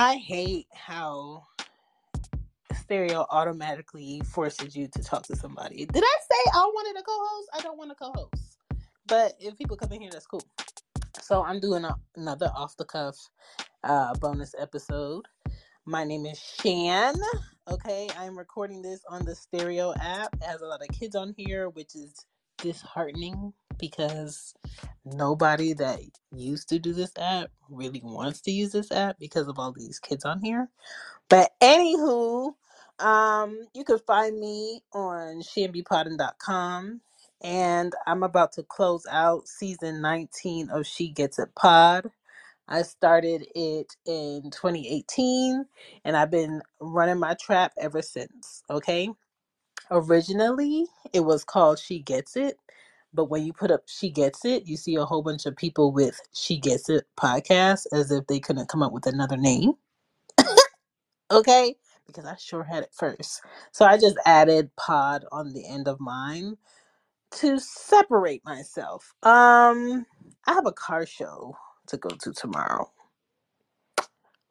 I hate how stereo automatically forces you to talk to somebody. Did I say I wanted a co-host? I don't want a co-host. But if people come in here, that's cool. So I'm doing a, another off the cuff uh, bonus episode. My name is Chan. Okay, I'm recording this on the stereo app. It has a lot of kids on here, which is disheartening because nobody that used to do this app really wants to use this app because of all these kids on here. But anywho, um, you can find me on chanbepoddin.com and I'm about to close out season 19 of She Gets It Pod. I started it in 2018 and I've been running my trap ever since. Okay. Originally, it was called She Gets It. But when you put up She Gets It, you see a whole bunch of people with She Gets It podcast as if they couldn't come up with another name. okay. Because I sure had it first. So I just added pod on the end of mine to separate myself. Um, I have a car show to go to tomorrow.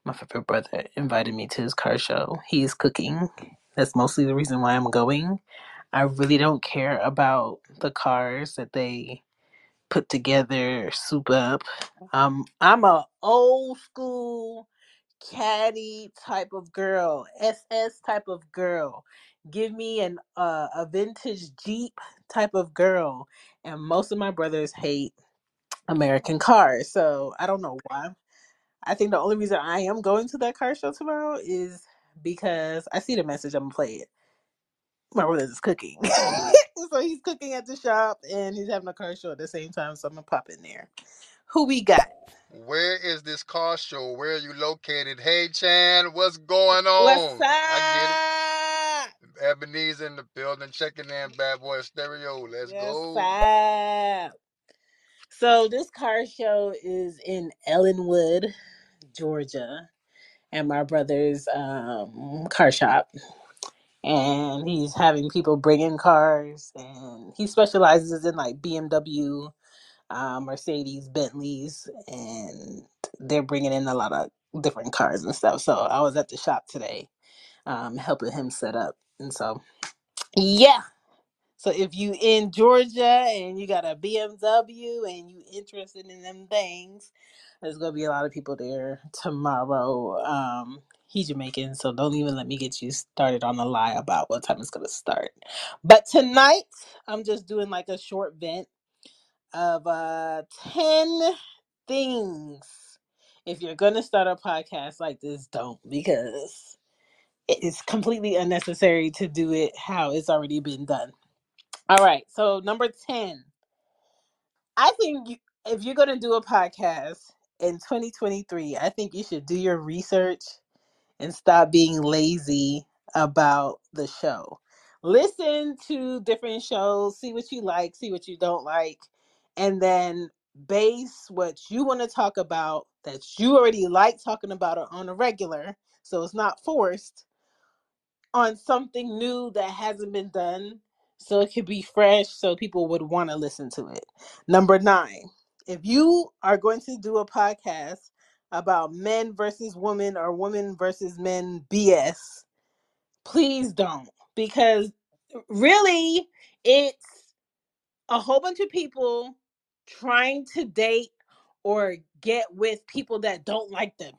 My favorite brother invited me to his car show. He's cooking. That's mostly the reason why I'm going. I really don't care about the cars that they put together, soup up. Um, I'm a old school caddy type of girl, SS type of girl. Give me an uh, a vintage Jeep type of girl. And most of my brothers hate American cars, so I don't know why. I think the only reason I am going to that car show tomorrow is because I see the message. I'm gonna play it. My brother's is cooking, so he's cooking at the shop and he's having a car show at the same time. So I'm gonna pop in there. Who we got? Where is this car show? Where are you located? Hey Chan, what's going on? What's I up? get it. Ebenezer in the building, checking in Bad Boy Stereo. Let's Yes, go. up. So this car show is in Ellenwood, Georgia, and my brother's um, car shop. And he's having people bring in cars, and he specializes in like BMW, uh, Mercedes, Bentleys, and they're bringing in a lot of different cars and stuff. So I was at the shop today, um, helping him set up, and so yeah. So if you in Georgia and you got a BMW and you interested in them things, there's gonna be a lot of people there tomorrow. Um, he's Jamaican, so don't even let me get you started on a lie about what time it's gonna start. But tonight, I'm just doing like a short vent of uh 10 things. If you're gonna start a podcast like this, don't because it is completely unnecessary to do it how it's already been done. All right. So number 10. I think you, if you're going to do a podcast in 2023, I think you should do your research and stop being lazy about the show. Listen to different shows, see what you like, see what you don't like, and then base what you want to talk about that you already like talking about on a regular, so it's not forced on something new that hasn't been done so it could be fresh so people would want to listen to it. Number nine, if you are going to do a podcast about men versus women or women versus men BS, please don't because really it's a whole bunch of people trying to date or get with people that don't like them.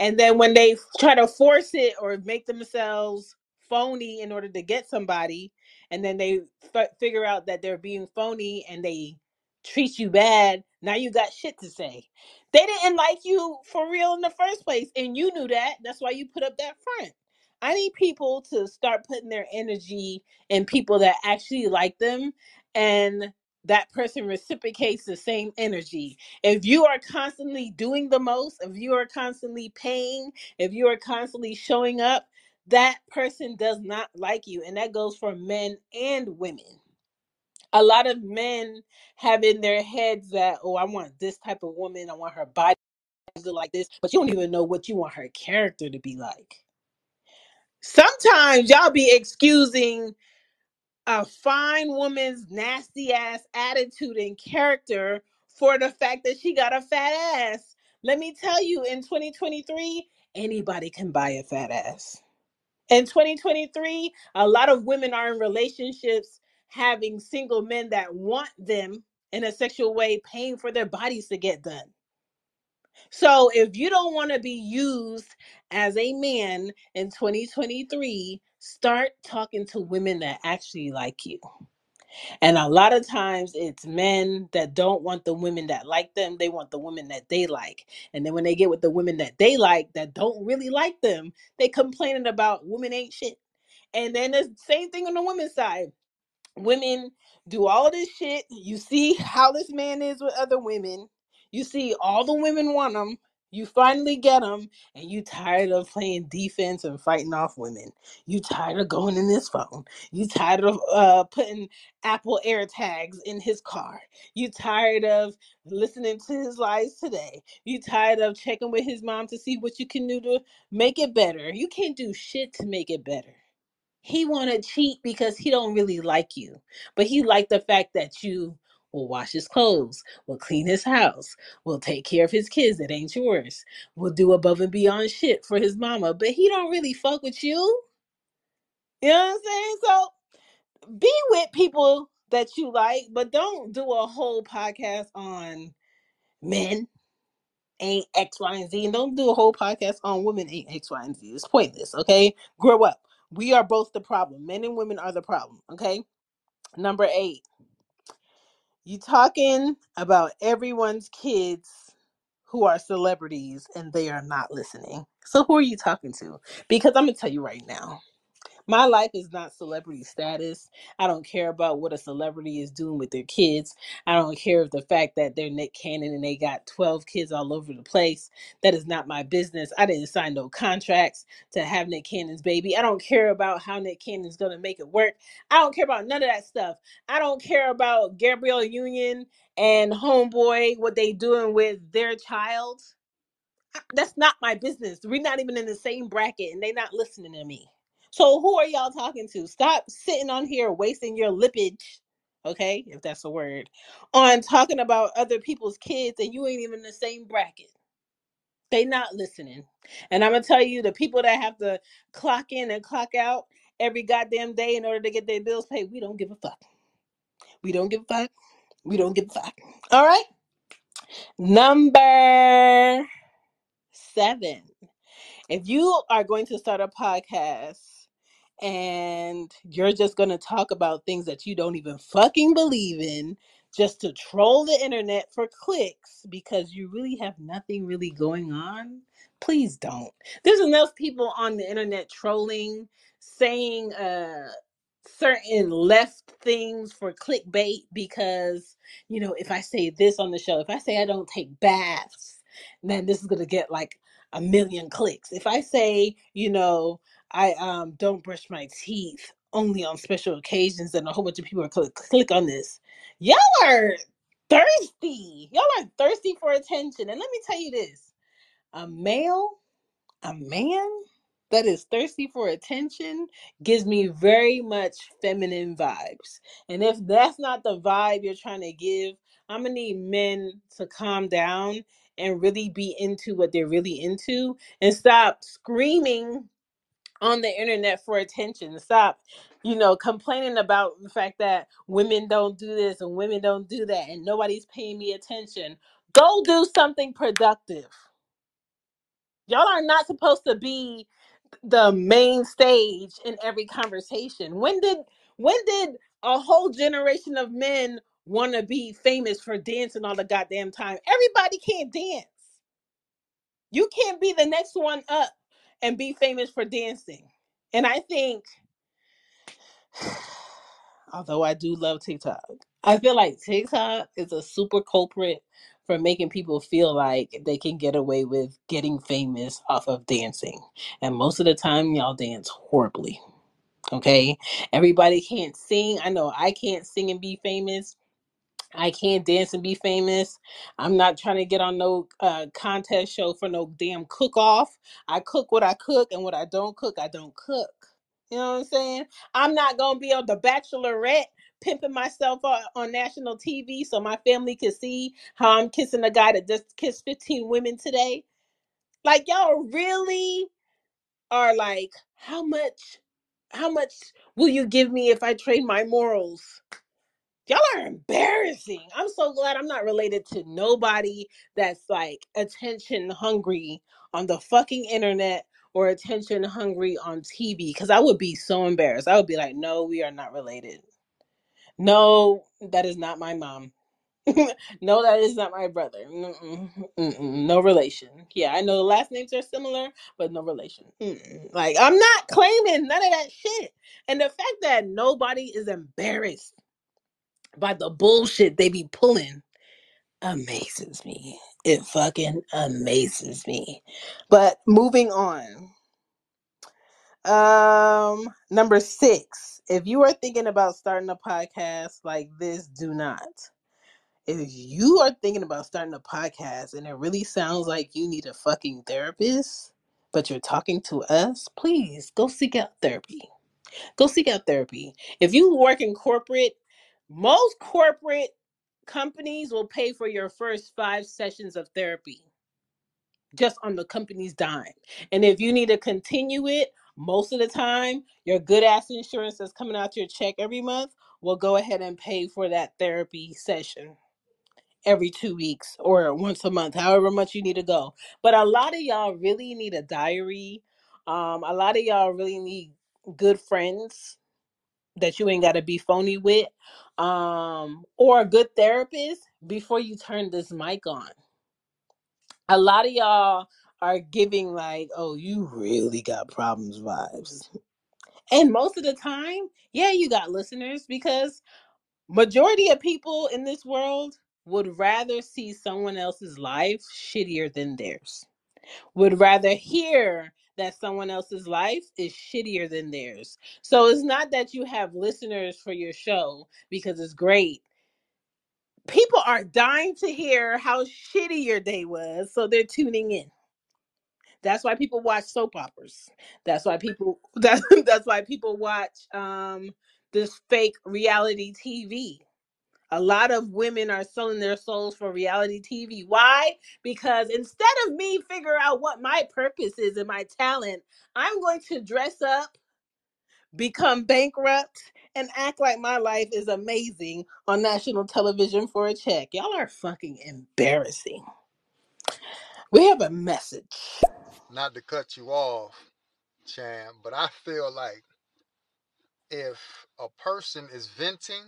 And then when they try to force it or make themselves phony in order to get somebody, and then they f- figure out that they're being phony and they treat you bad, now you got shit to say. They didn't like you for real in the first place, and you knew that. That's why you put up that front. I need people to start putting their energy in people that actually like them and that person reciprocates the same energy if you are constantly doing the most, if you are constantly paying, if you are constantly showing up, that person does not like you. And that goes for men and women. A lot of men have in their heads that, oh, I want this type of woman, I want her body to look like this, but you don't even know what you want her character to be like. Sometimes y'all be excusing a fine woman's nasty ass attitude and character for the fact that she got a fat ass. Let me tell you, in 2023, anybody can buy a fat ass. In 2023, a lot of women are in relationships having single men that want them in a sexual way, paying for their bodies to get done. So if you don't want to be used as a man in 2023, start talking to women that actually like you. And a lot of times it's men that don't want the women that like them, they want the women that they like. And then when they get with the women that they like that don't really like them, they complaining about women ain't shit. And then the same thing on the women's side women do all this shit. You see how this man is with other women. You see all the women want him. You finally get him, and you tired of playing defense and fighting off women. You tired of going in his phone. You tired of uh, putting Apple AirTags in his car. You tired of listening to his lies today. You tired of checking with his mom to see what you can do to make it better. You can't do shit to make it better he want to cheat because he don't really like you but he like the fact that you will wash his clothes will clean his house will take care of his kids that ain't yours will do above and beyond shit for his mama but he don't really fuck with you you know what i'm saying so be with people that you like but don't do a whole podcast on men ain't X, Y, and Z. And don't do a whole podcast on women ain't X, Y, and Z. It's pointless, okay? Grow up. We are both the problem. Men and women are the problem, okay? Number eight, you talking about everyone's kids who are celebrities and they are not listening. So who are you talking to? Because I'm gonna tell you right now. My life is not celebrity status. I don't care about what a celebrity is doing with their kids. I don't care if the fact that they're Nick Cannon and they got 12 kids all over the place. That is not my business. I didn't sign no contracts to have Nick Cannon's baby. I don't care about how Nick Cannon's going to make it work. I don't care about none of that stuff. I don't care about Gabrielle Union and Homeboy, what they doing with their child. That's not my business. We're not even in the same bracket and they not listening to me. So who are y'all talking to? Stop sitting on here wasting your lippage, okay, if that's a word, on talking about other people's kids and you ain't even in the same bracket. They not listening. And I'm gonna tell you the people that have to clock in and clock out every goddamn day in order to get their bills paid, we don't give a fuck. We don't give a fuck. We don't give a fuck. All right. Number seven. If you are going to start a podcast and you're just going to talk about things that you don't even fucking believe in just to troll the internet for clicks because you really have nothing really going on, please don't. There's enough people on the internet trolling, saying uh certain left things for clickbait because you know if i say this on the show if i say i don't take baths then this is going to get like a million clicks if i say you know I um don't brush my teeth only on special occasions, and a whole bunch of people are click click on this. Y'all are thirsty. Y'all are thirsty for attention. And let me tell you this: a male, a man that is thirsty for attention gives me very much feminine vibes. And if that's not the vibe you're trying to give, I'm gonna need men to calm down and really be into what they're really into and stop screaming on the internet for attention. Stop, you know, complaining about the fact that women don't do this and women don't do that and nobody's paying me attention. Go do something productive. Y'all are not supposed to be the main stage in every conversation. When did when did a whole generation of men want to be famous for dancing all the goddamn time? Everybody can't dance. You can't be the next one up and be famous for dancing. And I think although I do love TikTok, I feel like TikTok is a super culprit for making people feel like they can get away with getting famous off of dancing. And most of the time, y'all dance horribly. Okay. Everybody can't sing. I know I can't sing and be famous I can't dance and be famous. I'm not trying to get on no uh, contest show for no damn cook off. I cook what I cook, and what I don't cook, I don't cook. You know what I'm saying? I'm not gonna be on The Bachelorette pimping myself on, on national TV so my family can see how I'm kissing a guy that just kissed 15 women today. Like y'all really are like, how much, how much will you give me if I trade my morals? Y'all are embarrassing. I'm so glad I'm not related to nobody that's like attention hungry on the fucking internet or attention hungry on TV because I would be so embarrassed. I would be like, no, we are not related. No, that is not my mom. no, that is not my brother. Mm-mm, mm-mm, no relation. Yeah, I know the last names are similar, but no relation. Mm-mm. Like, I'm not claiming none of that shit. And the fact that nobody is embarrassed by the bullshit they be pulling amazes me. It fucking amazes me. But moving on. Um, number six. If you are thinking about starting a podcast like this, do not. If you are thinking about starting a podcast and it really sounds like you need a fucking therapist, but you're talking to us, please go seek out therapy. Go seek out therapy. If you work in corporate, most corporate companies will pay for your first five sessions of therapy just on the company's dime. And if you need to continue it, most of the time, your good ass insurance that's coming out your check every month will go ahead and pay for that therapy session every two weeks or once a month, however much you need to go. But a lot of y'all really need a diary. Um, a lot of y'all really need good friends that you ain't got to be phony with um or a good therapist before you turn this mic on. A lot of y'all are giving like oh you really got problems vibes. And most of the time yeah you got listeners because majority of people in this world would rather see someone else's life shittier than theirs would rather hear that someone else's life is shittier than theirs. So it's not that you have listeners for your show because it's great. People are dying to hear how shitty your day was, so they're tuning in. That's why people watch soap operas. That's why people that's that's why people watch um this fake reality TV a lot of women are selling their souls for reality TV. Why? Because instead of me figure out what my purpose is and my talent, I'm going to dress up, become bankrupt, and act like my life is amazing on national television for a check. Y'all are fucking embarrassing. We have a message. Not to cut you off, Chan, but I feel like if a person is venting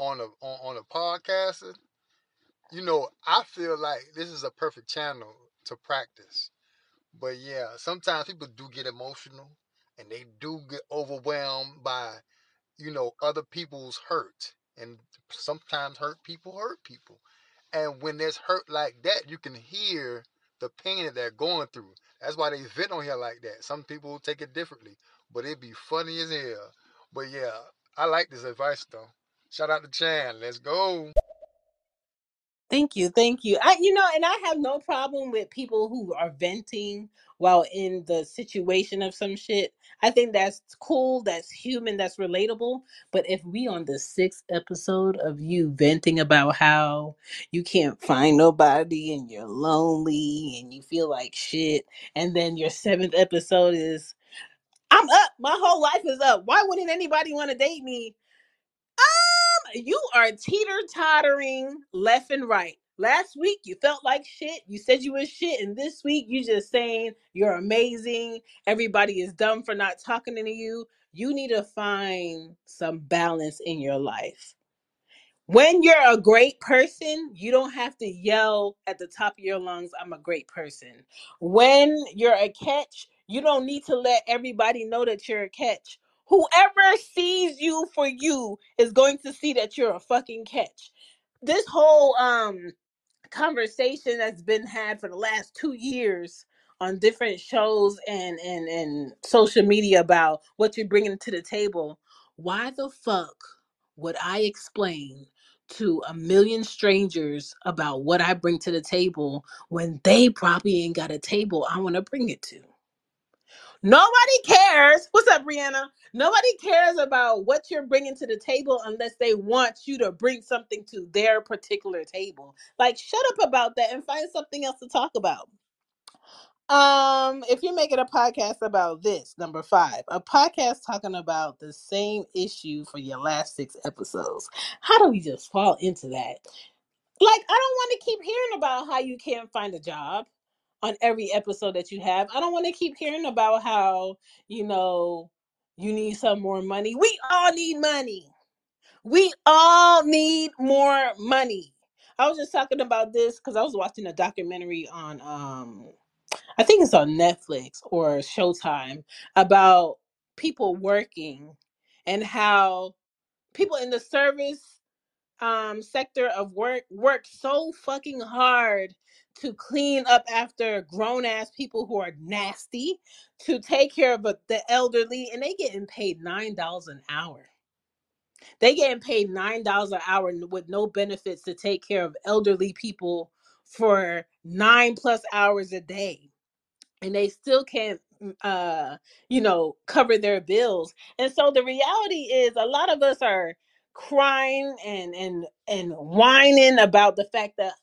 on a on, on a podcast, you know, I feel like this is a perfect channel to practice. But yeah, sometimes people do get emotional and they do get overwhelmed by, you know, other people's hurt. And sometimes hurt people hurt people. And when there's hurt like that, you can hear the pain that they're going through. That's why they vent on here like that. Some people take it differently, but it'd be funny as hell. But yeah, I like this advice though. Shout out to Chan. Let's go. Thank you, thank you. I, you know, and I have no problem with people who are venting while in the situation of some shit. I think that's cool, that's human, that's relatable. But if we on the sixth episode of you venting about how you can't find nobody and you're lonely and you feel like shit, and then your seventh episode is I'm up, my whole life is up. Why wouldn't anybody want to date me? You are teeter tottering left and right. Last week you felt like shit. You said you was shit, and this week you just saying you're amazing. Everybody is dumb for not talking to you. You need to find some balance in your life. When you're a great person, you don't have to yell at the top of your lungs, I'm a great person. When you're a catch, you don't need to let everybody know that you're a catch. Whoever sees you for you is going to see that you're a fucking catch. This whole um conversation that's been had for the last two years on different shows and and and social media about what you're bringing to the table why the fuck would i explain to a million strangers about what i bring to the table when they probably ain't got a table i want to bring it to Nobody cares. What's up, Brianna? Nobody cares about what you're bringing to the table unless they want you to bring something to their particular table. Like, shut up about that and find something else to talk about. Um, if you're making a podcast about this, number five, a podcast talking about the same issue for your last six episodes. How do we just fall into that? Like, I don't want to keep hearing about how you can't find a job on every episode that you have. I don't want to keep hearing about how, you know, you need some more money. We all need money. We all need more money. I was just talking about this because I was watching a documentary on um I think it's on Netflix or Showtime about people working and how people in the service um sector of work work so fucking hard to clean up after grown ass people who are nasty to take care of the elderly and they getting paid nine dollars an hour. They getting paid nine dollars an hour with no benefits to take care of elderly people for nine plus hours a day. And they still can't mm, uh you know cover their bills. And so the reality is a lot of us are crying and and and whining about the fact that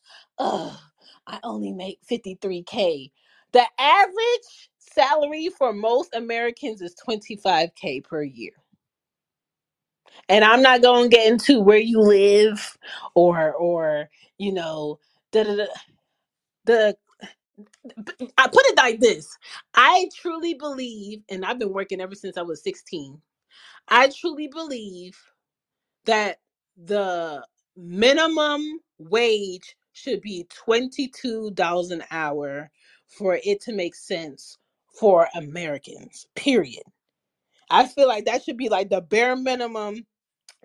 i only make 53k the average salary for most americans is 25k per year and i'm not going to get into where you live or or you know the the, the I put it like this. I truly believe, and I've been working ever since I was 16. I truly believe that the minimum wage should be $22 an hour for it to make sense for Americans, period. I feel like that should be like the bare minimum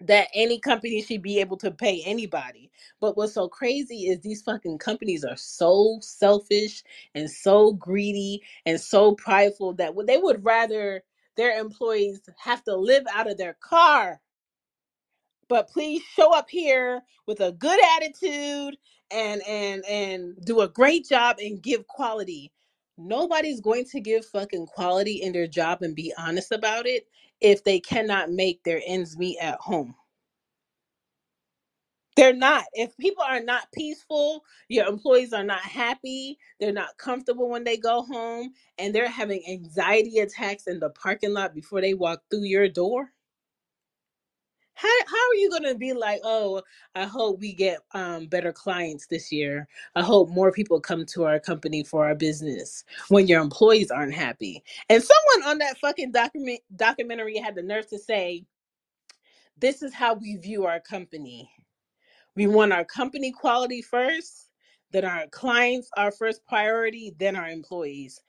that any company should be able to pay anybody. But what's so crazy is these fucking companies are so selfish and so greedy and so prideful that they would rather their employees have to live out of their car. But please show up here with a good attitude and and and do a great job and give quality. Nobody's going to give fucking quality in their job and be honest about it if they cannot make their ends meet at home They're not. If people are not peaceful, your employees are not happy, they're not comfortable when they go home, and they're having anxiety attacks in the parking lot before they walk through your door. How, how are you going to be like, oh, I hope we get um, better clients this year. I hope more people come to our company for our business when your employees aren't happy. And someone on that fucking document documentary had the nerve to say, this is how we view our company We want our company quality first, then our clients our first priority, then our employees.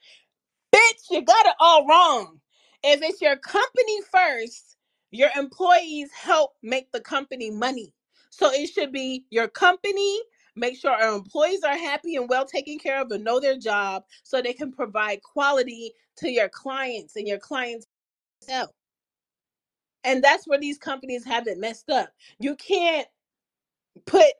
Bitch, you got it all wrong. If it's your company first, your employees help make the company money. So it should be your company. Make sure our employees are happy and well taken care of and know their job so they can provide quality to your clients and your clients. help. And that's where these companies have it messed up. You can't put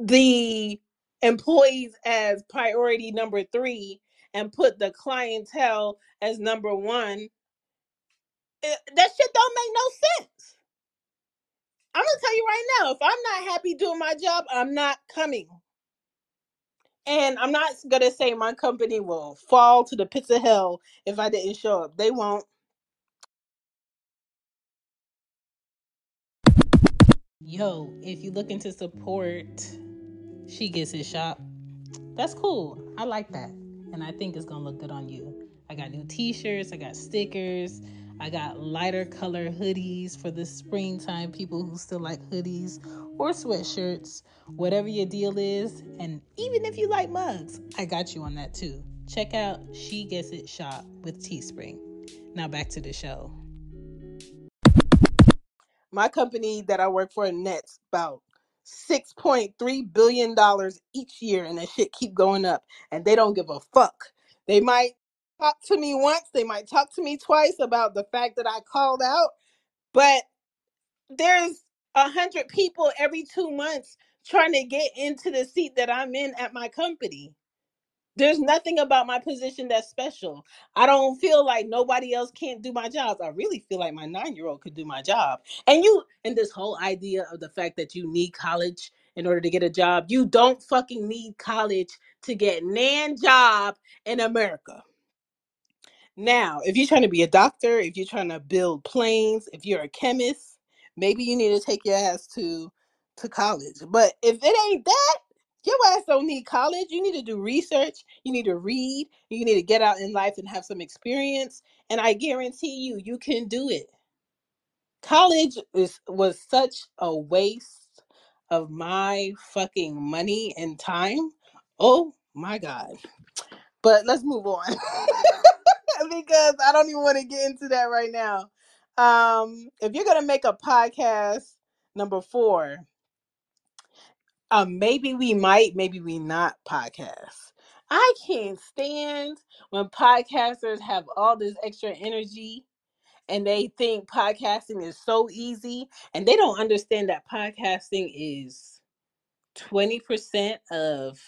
the employees as priority number three and put the clientele as number one, eh, that shit don't make no sense. I'm gonna tell you right now, if I'm not happy doing my job, I'm not coming. And I'm not gonna say my company will fall to the pits of hell if I didn't show up. They won't. Yo, if you're looking to support She Gets It Shop, That's cool. I like that. And I think it's gonna look good on you. I got new t-shirts, I got stickers, I got lighter color hoodies for the springtime people who still like hoodies or sweatshirts, whatever your deal is. And even if you like mugs, I got you on that too. Check out She Gets It Shop with Teespring. Now back to the show. My company that I work for nets about six point three billion dollars each year, and that shit keep going up, and they don't give a fuck. They might talk to me once, they might talk to me twice about the fact that I called out, but there's a hundred people every two months trying to get into the seat that I'm in at my company. There's nothing about my position that's special. I don't feel like nobody else can't do my job. I really feel like my nine year old could do my job. And you, and this whole idea of the fact that you need college in order to get a job. You don't fucking need college to get nan job in America. Now, if you're trying to be a doctor, if you're trying to build planes, if you're a chemist, maybe you need to take your ass to to college. But if it ain't that, your ass don't need college. You need to do research. You need to read. You need to get out in life and have some experience. And I guarantee you, you can do it. College is was such a waste of my fucking money and time. Oh my god. But let's move on. because I don't even want to get into that right now. Um, if you're gonna make a podcast number four, um, maybe we might, maybe we not podcast. I can't stand when podcasters have all this extra energy and they think podcasting is so easy and they don't understand that podcasting is 20% of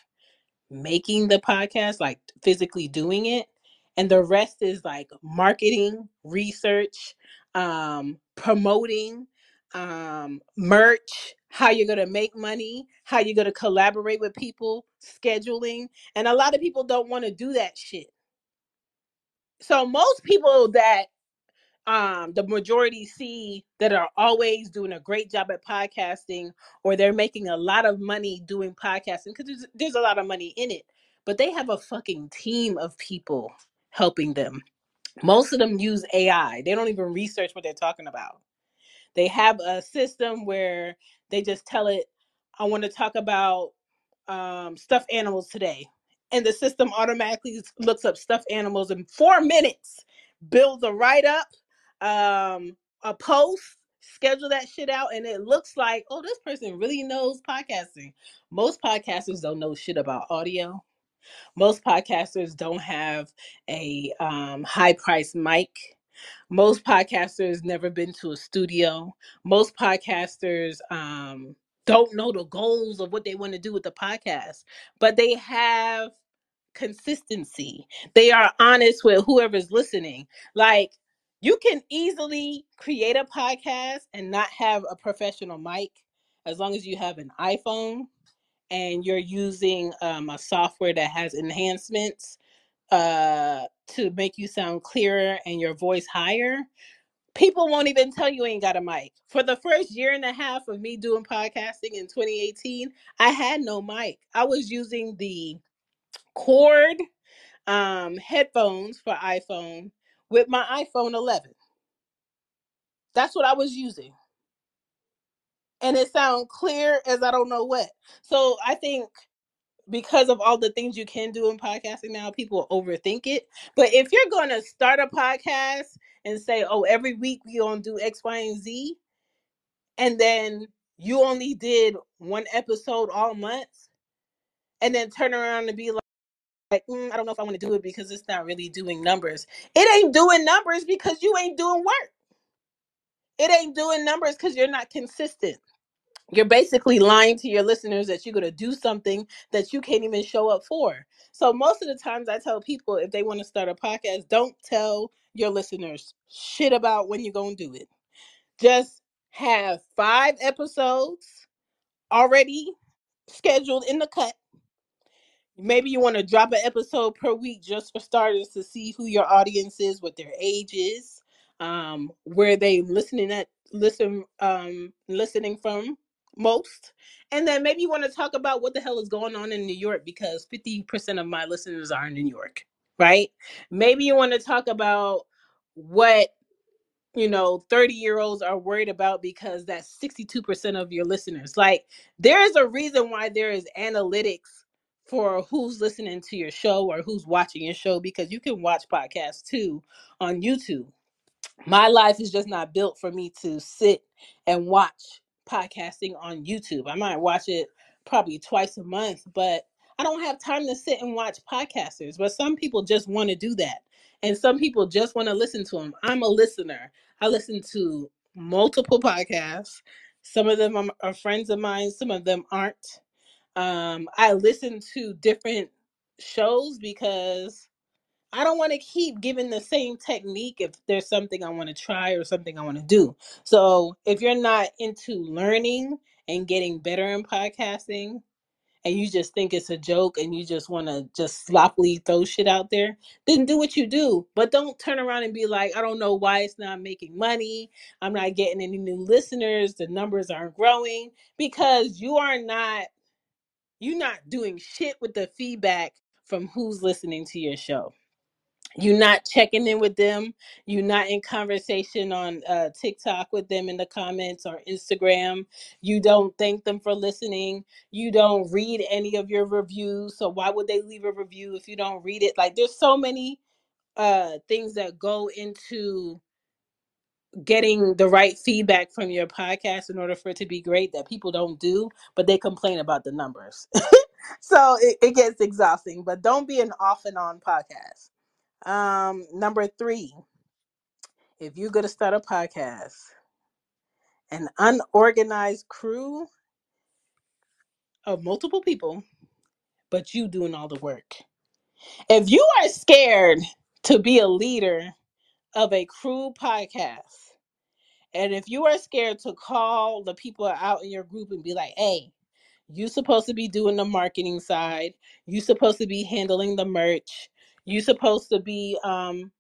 making the podcast, like physically doing it. And the rest is like marketing, research, um, promoting, um, merch, how you're going to make money, how you're going to collaborate with people, scheduling. And a lot of people don't want to do that shit. So most people that um the majority see that are always doing a great job at podcasting or they're making a lot of money doing podcasting because there's, there's a lot of money in it but they have a fucking team of people helping them most of them use ai they don't even research what they're talking about they have a system where they just tell it, I want to talk about um, stuffed animals today. And the system automatically looks up stuffed animals in four minutes, builds a write up, um, a post, schedule that shit out. And it looks like, oh, this person really knows podcasting. Most podcasters don't know shit about audio. Most podcasters don't have a um, high price mic. Most podcasters never been to a studio. Most podcasters um don't know the goals of what they want to do with the podcast but they have consistency. They are honest with whoever's listening. Like you can easily create a podcast and not have a professional mic as long as you have an iphone and you're using um, a software that has enhancements uh, to make you sound clearer and your voice higher people won't even tell you ain't got a mic. For the first year and a half of me doing podcasting in 2018, I had no mic. I was using the cord um, headphones for iPhone with my iPhone 11. That's what I was using. And it sounded clear as I don't know what. So I think because of all the things you can do in podcasting now, people overthink it. But if you're going to start a podcast and say, oh, every week we to do X, Y, and Z, and then you only did one episode all month and then turn around and be like, like mm, I don't know if I want to do it because it's not really doing numbers. It ain't doing numbers because you ain't doing work. It ain't doing numbers because you're not consistent. You're basically lying to your listeners that you're going to do something that you can't even show up for. So, most of the times, I tell people if they want to start a podcast, don't tell your listeners shit about when you're going to do it. Just have five episodes already scheduled in the cut. Maybe you want to drop an episode per week just for starters to see who your audience is, what their age is, um, where they listening at listen um listening from most. And then maybe you want to talk about what the hell is going on in New York because 50% of my listeners are in New York, right? Maybe you want to talk about what you know 30 year olds are worried about because that's 62% of your listeners like there is a reason why there is analytics for who's listening to your show or who's watching your show because you can watch podcasts too on youtube my life is just not built for me to sit and watch podcasting on YouTube. I might watch it probably twice a month, but I don't have time to sit and watch podcasters. But some people just want to do that. And some people just want to listen to them. I'm a listener. I listen to multiple podcasts. Some of them are friends of mine, some of them aren't. Um, I listen to different shows because I don't want to keep giving the same technique if there's something I want to try or something I want to do. So if you're not into learning and getting better in podcasting and you just think it's a joke and you just want to just sloppily throw shit out there, then do what you do. But don't turn around and be like, I don't know why it's not making money. I'm not getting any new listeners. The numbers aren't growing because you are not you're not doing shit with the feedback from who's listening to your show you're not checking in with them you're not in conversation on uh, tiktok with them in the comments or instagram you don't thank them for listening you don't read any of your reviews so why would they leave a review if you don't read it? Like there's so many uh things that go into getting the right feedback from your podcast in order for it to be great that people don't do but they complain about the numbers. So it, it gets exhausting but don't be an off and on podcast um number three if you're going to start a podcast, an unorganized crew of multiple people, but you doing all the work. If you are scared to be a leader of a crew podcast, and if you are scared to call the people out in your group and be like, hey, you supposed to be doing the marketing side, you supposed to be handling the merch, you supposed to be um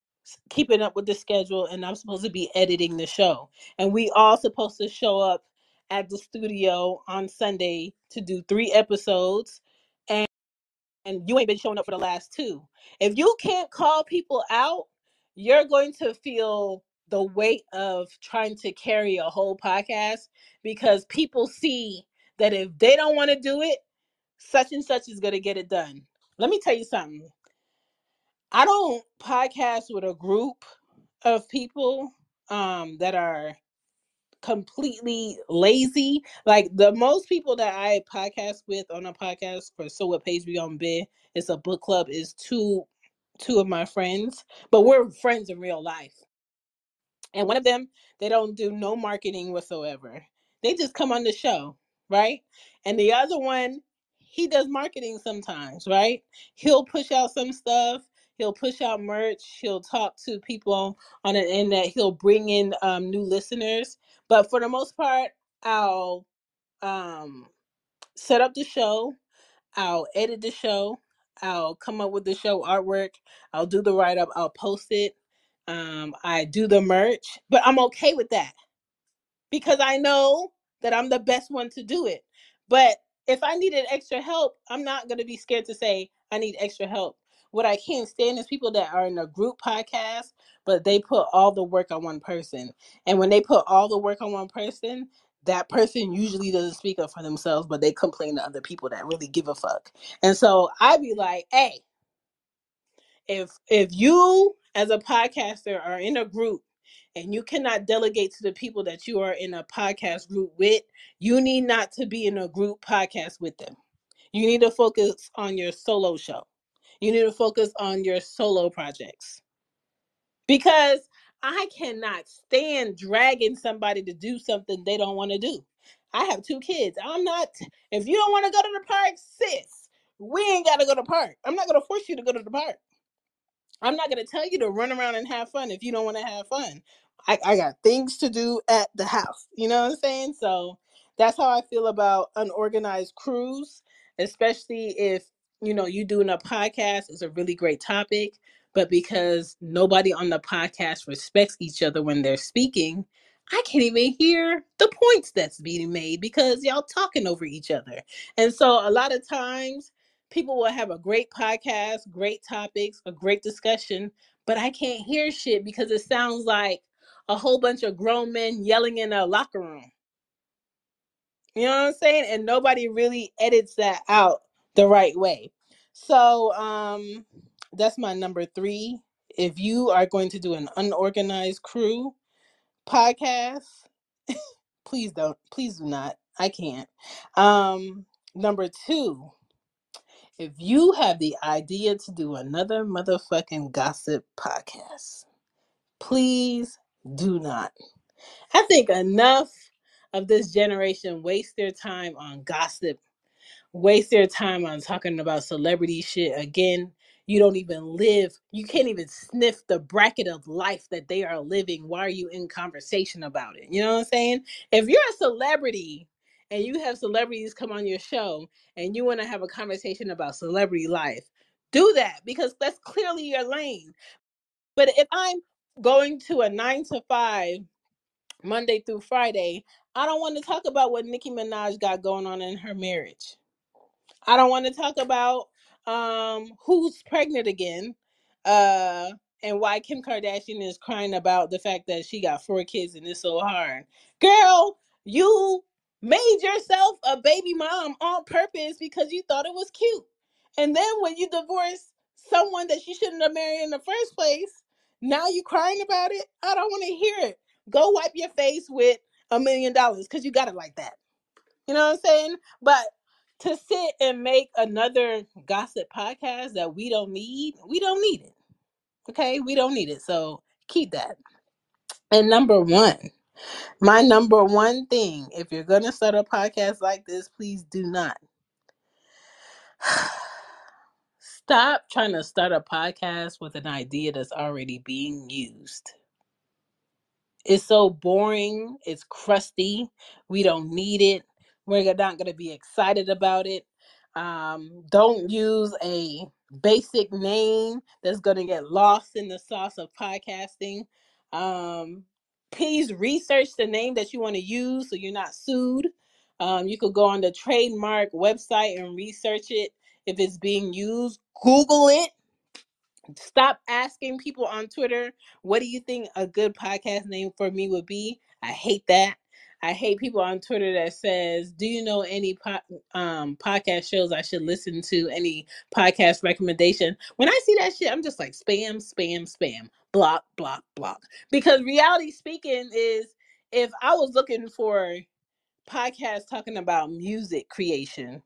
keeping up with the schedule and I'm supposed to be editing the show. And we all supposed to show up at the studio on Sunday to do three episodes and, and you ain't been showing up for the last two. If you can't call people out, you're going to feel the weight of trying to carry a whole podcast because people see that if they don't want to do it, such and such is going to get it done. Let me tell you something. I don't podcast with a group of people um that are completely lazy. Like the most people that I podcast with on a podcast for So What Page Be on Bid, it's a book club, is two two of my friends. But we're friends in real life and one of them they don't do no marketing whatsoever they just come on the show right and the other one he does marketing sometimes right he'll push out some stuff he'll push out merch. He'll talk to people on the internet. He'll bring in um, new listeners. But for the most part i'll um, set up the show. I'll edit the show. I'll come up with the show artwork. I'll do the write-up. I'll post it. Um, I do the merch, but I'm okay with that because I know that I'm the best one to do it. But if I needed extra help, I'm not going to be scared to say I need extra help. What I can't stand is people that are in a group podcast, but they put all the work on one person. And when they put all the work on one person, that person usually doesn't speak up for themselves, but they complain to other people that really give a fuck. And so I'd be like, hey, if if you as a podcaster are in a group and you cannot delegate to the people that you are in a podcast group with, you need not to be in a group podcast with them. You need to focus on your solo show. You need to focus on your solo projects because I cannot stand dragging somebody to do something they don't want to do. I have two kids. I'm not, if you don't want to go to the park, sis, we ain't got to go to the park. I'm not going to force you to go to the park I'm not going to tell you to run around and have fun if you don't want to have fun. I, I got things to do at the house. You know what I'm saying? So that's how I feel about unorganized crews, especially if, you know, you doing a podcast is a really great topic, but because nobody on the podcast respects each other when they're speaking, I can't even hear the points that's being made because y'all talking over each other. And so a lot of times people will have a great podcast, great topics, a great discussion, but I can't hear shit because it sounds like a whole bunch of grown men yelling in a locker room. You know what I'm saying? And nobody really edits that out the right way. So, um that's my number 3. If you are going to do an unorganized crew podcast, please don't please do not. I can't. Um number 2, if you have the idea to do another motherfucking gossip podcast, please do not. I think enough of this generation waste their time on gossip, waste their time on talking about celebrity shit. Again, you don't even live, you can't even sniff the bracket of life that they are living. Why are you in conversation about it? You know what I'm saying? If you're a celebrity and you have celebrities come on your show and you want to have a conversation about celebrity life, do that because that's clearly your lane. But if I'm going to a nine to five Monday through Friday, I don't want to talk about what Nicki Minaj got going on in her marriage. I don't want to talk about um who's pregnant again, uh, and why Kim Kardashian is crying about the fact that she got four kids and it's so hard. Girl, you made yourself a baby mom on purpose because you thought it was cute. And then when you divorce someone that you shouldn't have married in the first place, now you're crying about it? I don't want to hear it. Go wipe your face with a million dollars because you got it like that. You know what I'm saying? But to sit and make another gossip podcast that we don't need, we don't need it. Okay? We don't need it. So keep that. And number one, my number one thing, if you're going to start a podcast like this, please do not stop trying to start a podcast with an idea that's already being used. It's so boring. It's crusty. We don't need it. We're not going to be excited about it. Um, don't use a basic name that's going to get lost in the sauce of podcasting. Um, please research the name that you want to use so you're not sued. Um, you could go on the trademark website and research it if it's being used. Google it Stop asking people on Twitter, what do you think a good podcast name for me would be? I hate that. I hate people on Twitter that says, "Do you know any po- um, podcast shows I should listen to? Any podcast recommendation?" When I see that shit, I'm just like spam, spam, spam, block, block, block. Because reality speaking is, if I was looking for podcasts talking about music creation,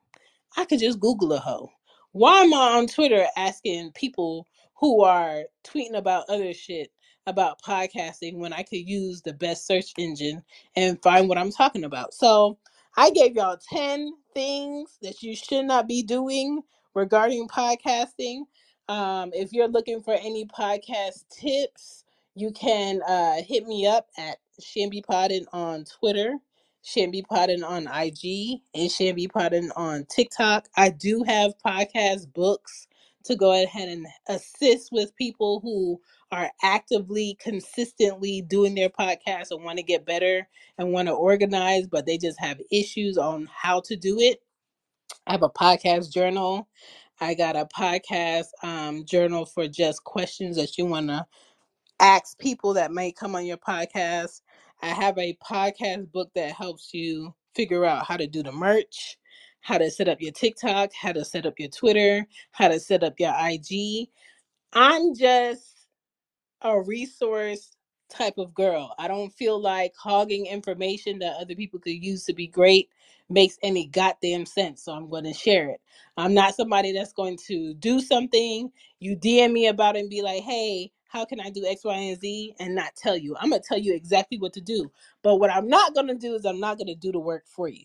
I could just Google a hoe. Why am I on Twitter asking people who are tweeting about other shit about podcasting when I could use the best search engine and find what I'm talking about? So I gave y'all 10 things that you should not be doing regarding podcasting. Um, if you're looking for any podcast tips, you can uh, hit me up at Chanbepoddin on Twitter Chanbepoddin on IG and Chanbepoddin on TikTok. I do have podcast books to go ahead and assist with people who are actively, consistently doing their podcast and want to get better and want to organize, but they just have issues on how to do it. I have a podcast journal. I got a podcast um, journal for just questions that you want to ask people that may come on your podcast. I have a podcast book that helps you figure out how to do the merch, how to set up your TikTok, how to set up your Twitter, how to set up your IG. I'm just a resource type of girl. I don't feel like hogging information that other people could use to be great makes any goddamn sense. So I'm going to share it. I'm not somebody that's going to do something, you DM me about it and be like, hey, how can I do X, Y, and Z and not tell you? I'm going to tell you exactly what to do. But what I'm not going to do is I'm not going to do the work for you.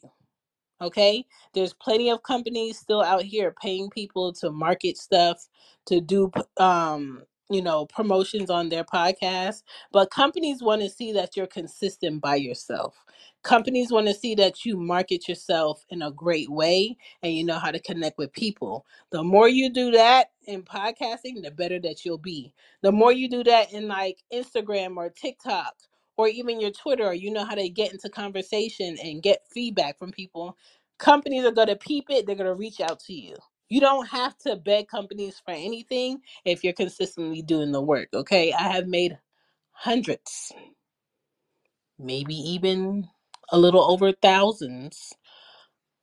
Okay, there's plenty of companies still out here paying people to market stuff, to do um, you know, promotions on their podcast. But companies want to see that you're consistent by yourself. Companies want to see that you market yourself in a great way and you know how to connect with people. The more you do that in podcasting, the better that you'll be. The more you do that in like Instagram or TikTok or even your Twitter, you know how to get into conversation and get feedback from people companies are going to peep it they're going to reach out to you. You don't have to beg companies for anything if you're consistently doing the work okay? I have made hundreds maybe even a little over thousands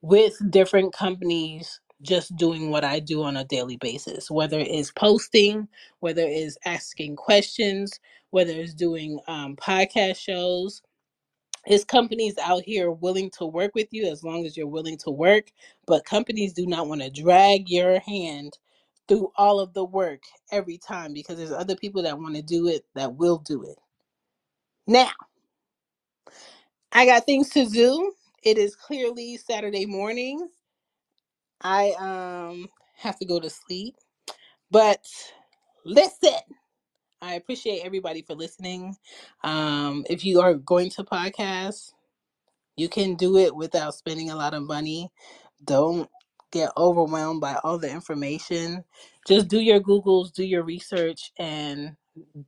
with different companies just doing what i do on a daily basis whether it's posting whether it's asking questions whether it's doing um, podcast shows There's companies out here willing to work with you as long as you're willing to work, but companies do not want to drag your hand through all of the work every time because there's other people that want to do it that will do it. Now, I got things to do. It is clearly Saturday morning. I um have to go to sleep, but listen. I appreciate everybody for listening. Um, if you are going to podcasts, You can do it without spending a lot of money. Don't get overwhelmed by all the information. Just do your Googles, do your research, and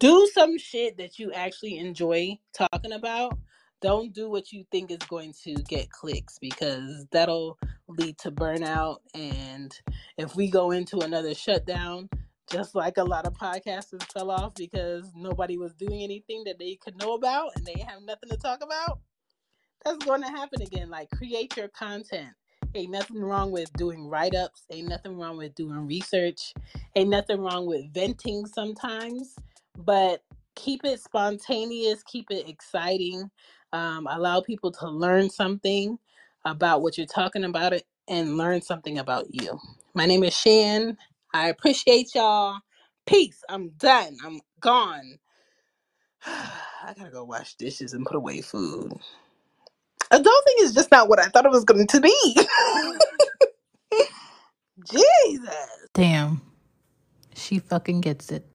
do some shit that you actually enjoy talking about. Don't do what you think is going to get clicks because that'll lead to burnout. And if we go into another shutdown, just like a lot of podcasters fell off because nobody was doing anything that they could know about and they have nothing to talk about that's going to happen again. Like, create your content. Ain't nothing wrong with doing write ups. Ain't nothing wrong with doing research. Ain't nothing wrong with venting sometimes. But keep it spontaneous, keep it exciting. Um, allow people to learn something about what you're talking about it and learn something about you. My name is Chan. I appreciate y'all. Peace. I'm done. I'm gone. I gotta go wash dishes and put away food. Adulting is just not what I thought it was going to be. Jesus. Damn. She fucking gets it.